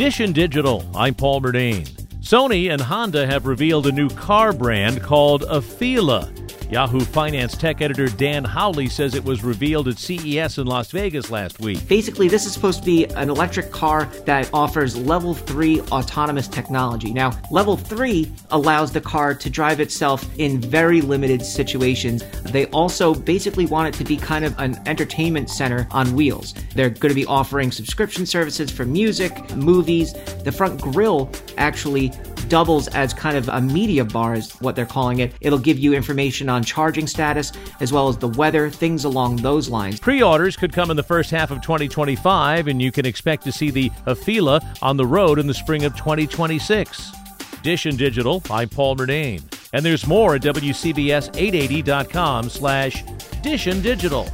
And Digital, I'm Paul Murnane. Sony and Honda have revealed a new car brand called Afeela. Yahoo Finance tech editor Dan Howley says it was revealed at CES in Las Vegas last week. Basically, this is supposed to be an electric car that offers level 3 autonomous technology. Now, level 3 allows the car to drive itself in very limited situations. They also basically want it to be kind of an entertainment center on wheels. They're going to be offering subscription services for music, movies. The front grille actually doubles as kind of a media bar, is what they're calling it. It'll give you information on charging status as well as the weather, things along those lines. Pre orders could come in the first half of 2025, and you can expect to see the Afeela on the road in the spring of 2026. Dish and Digital, I'm Paul Murnane. And there's more at WCBS880.com slash Dish and Digital.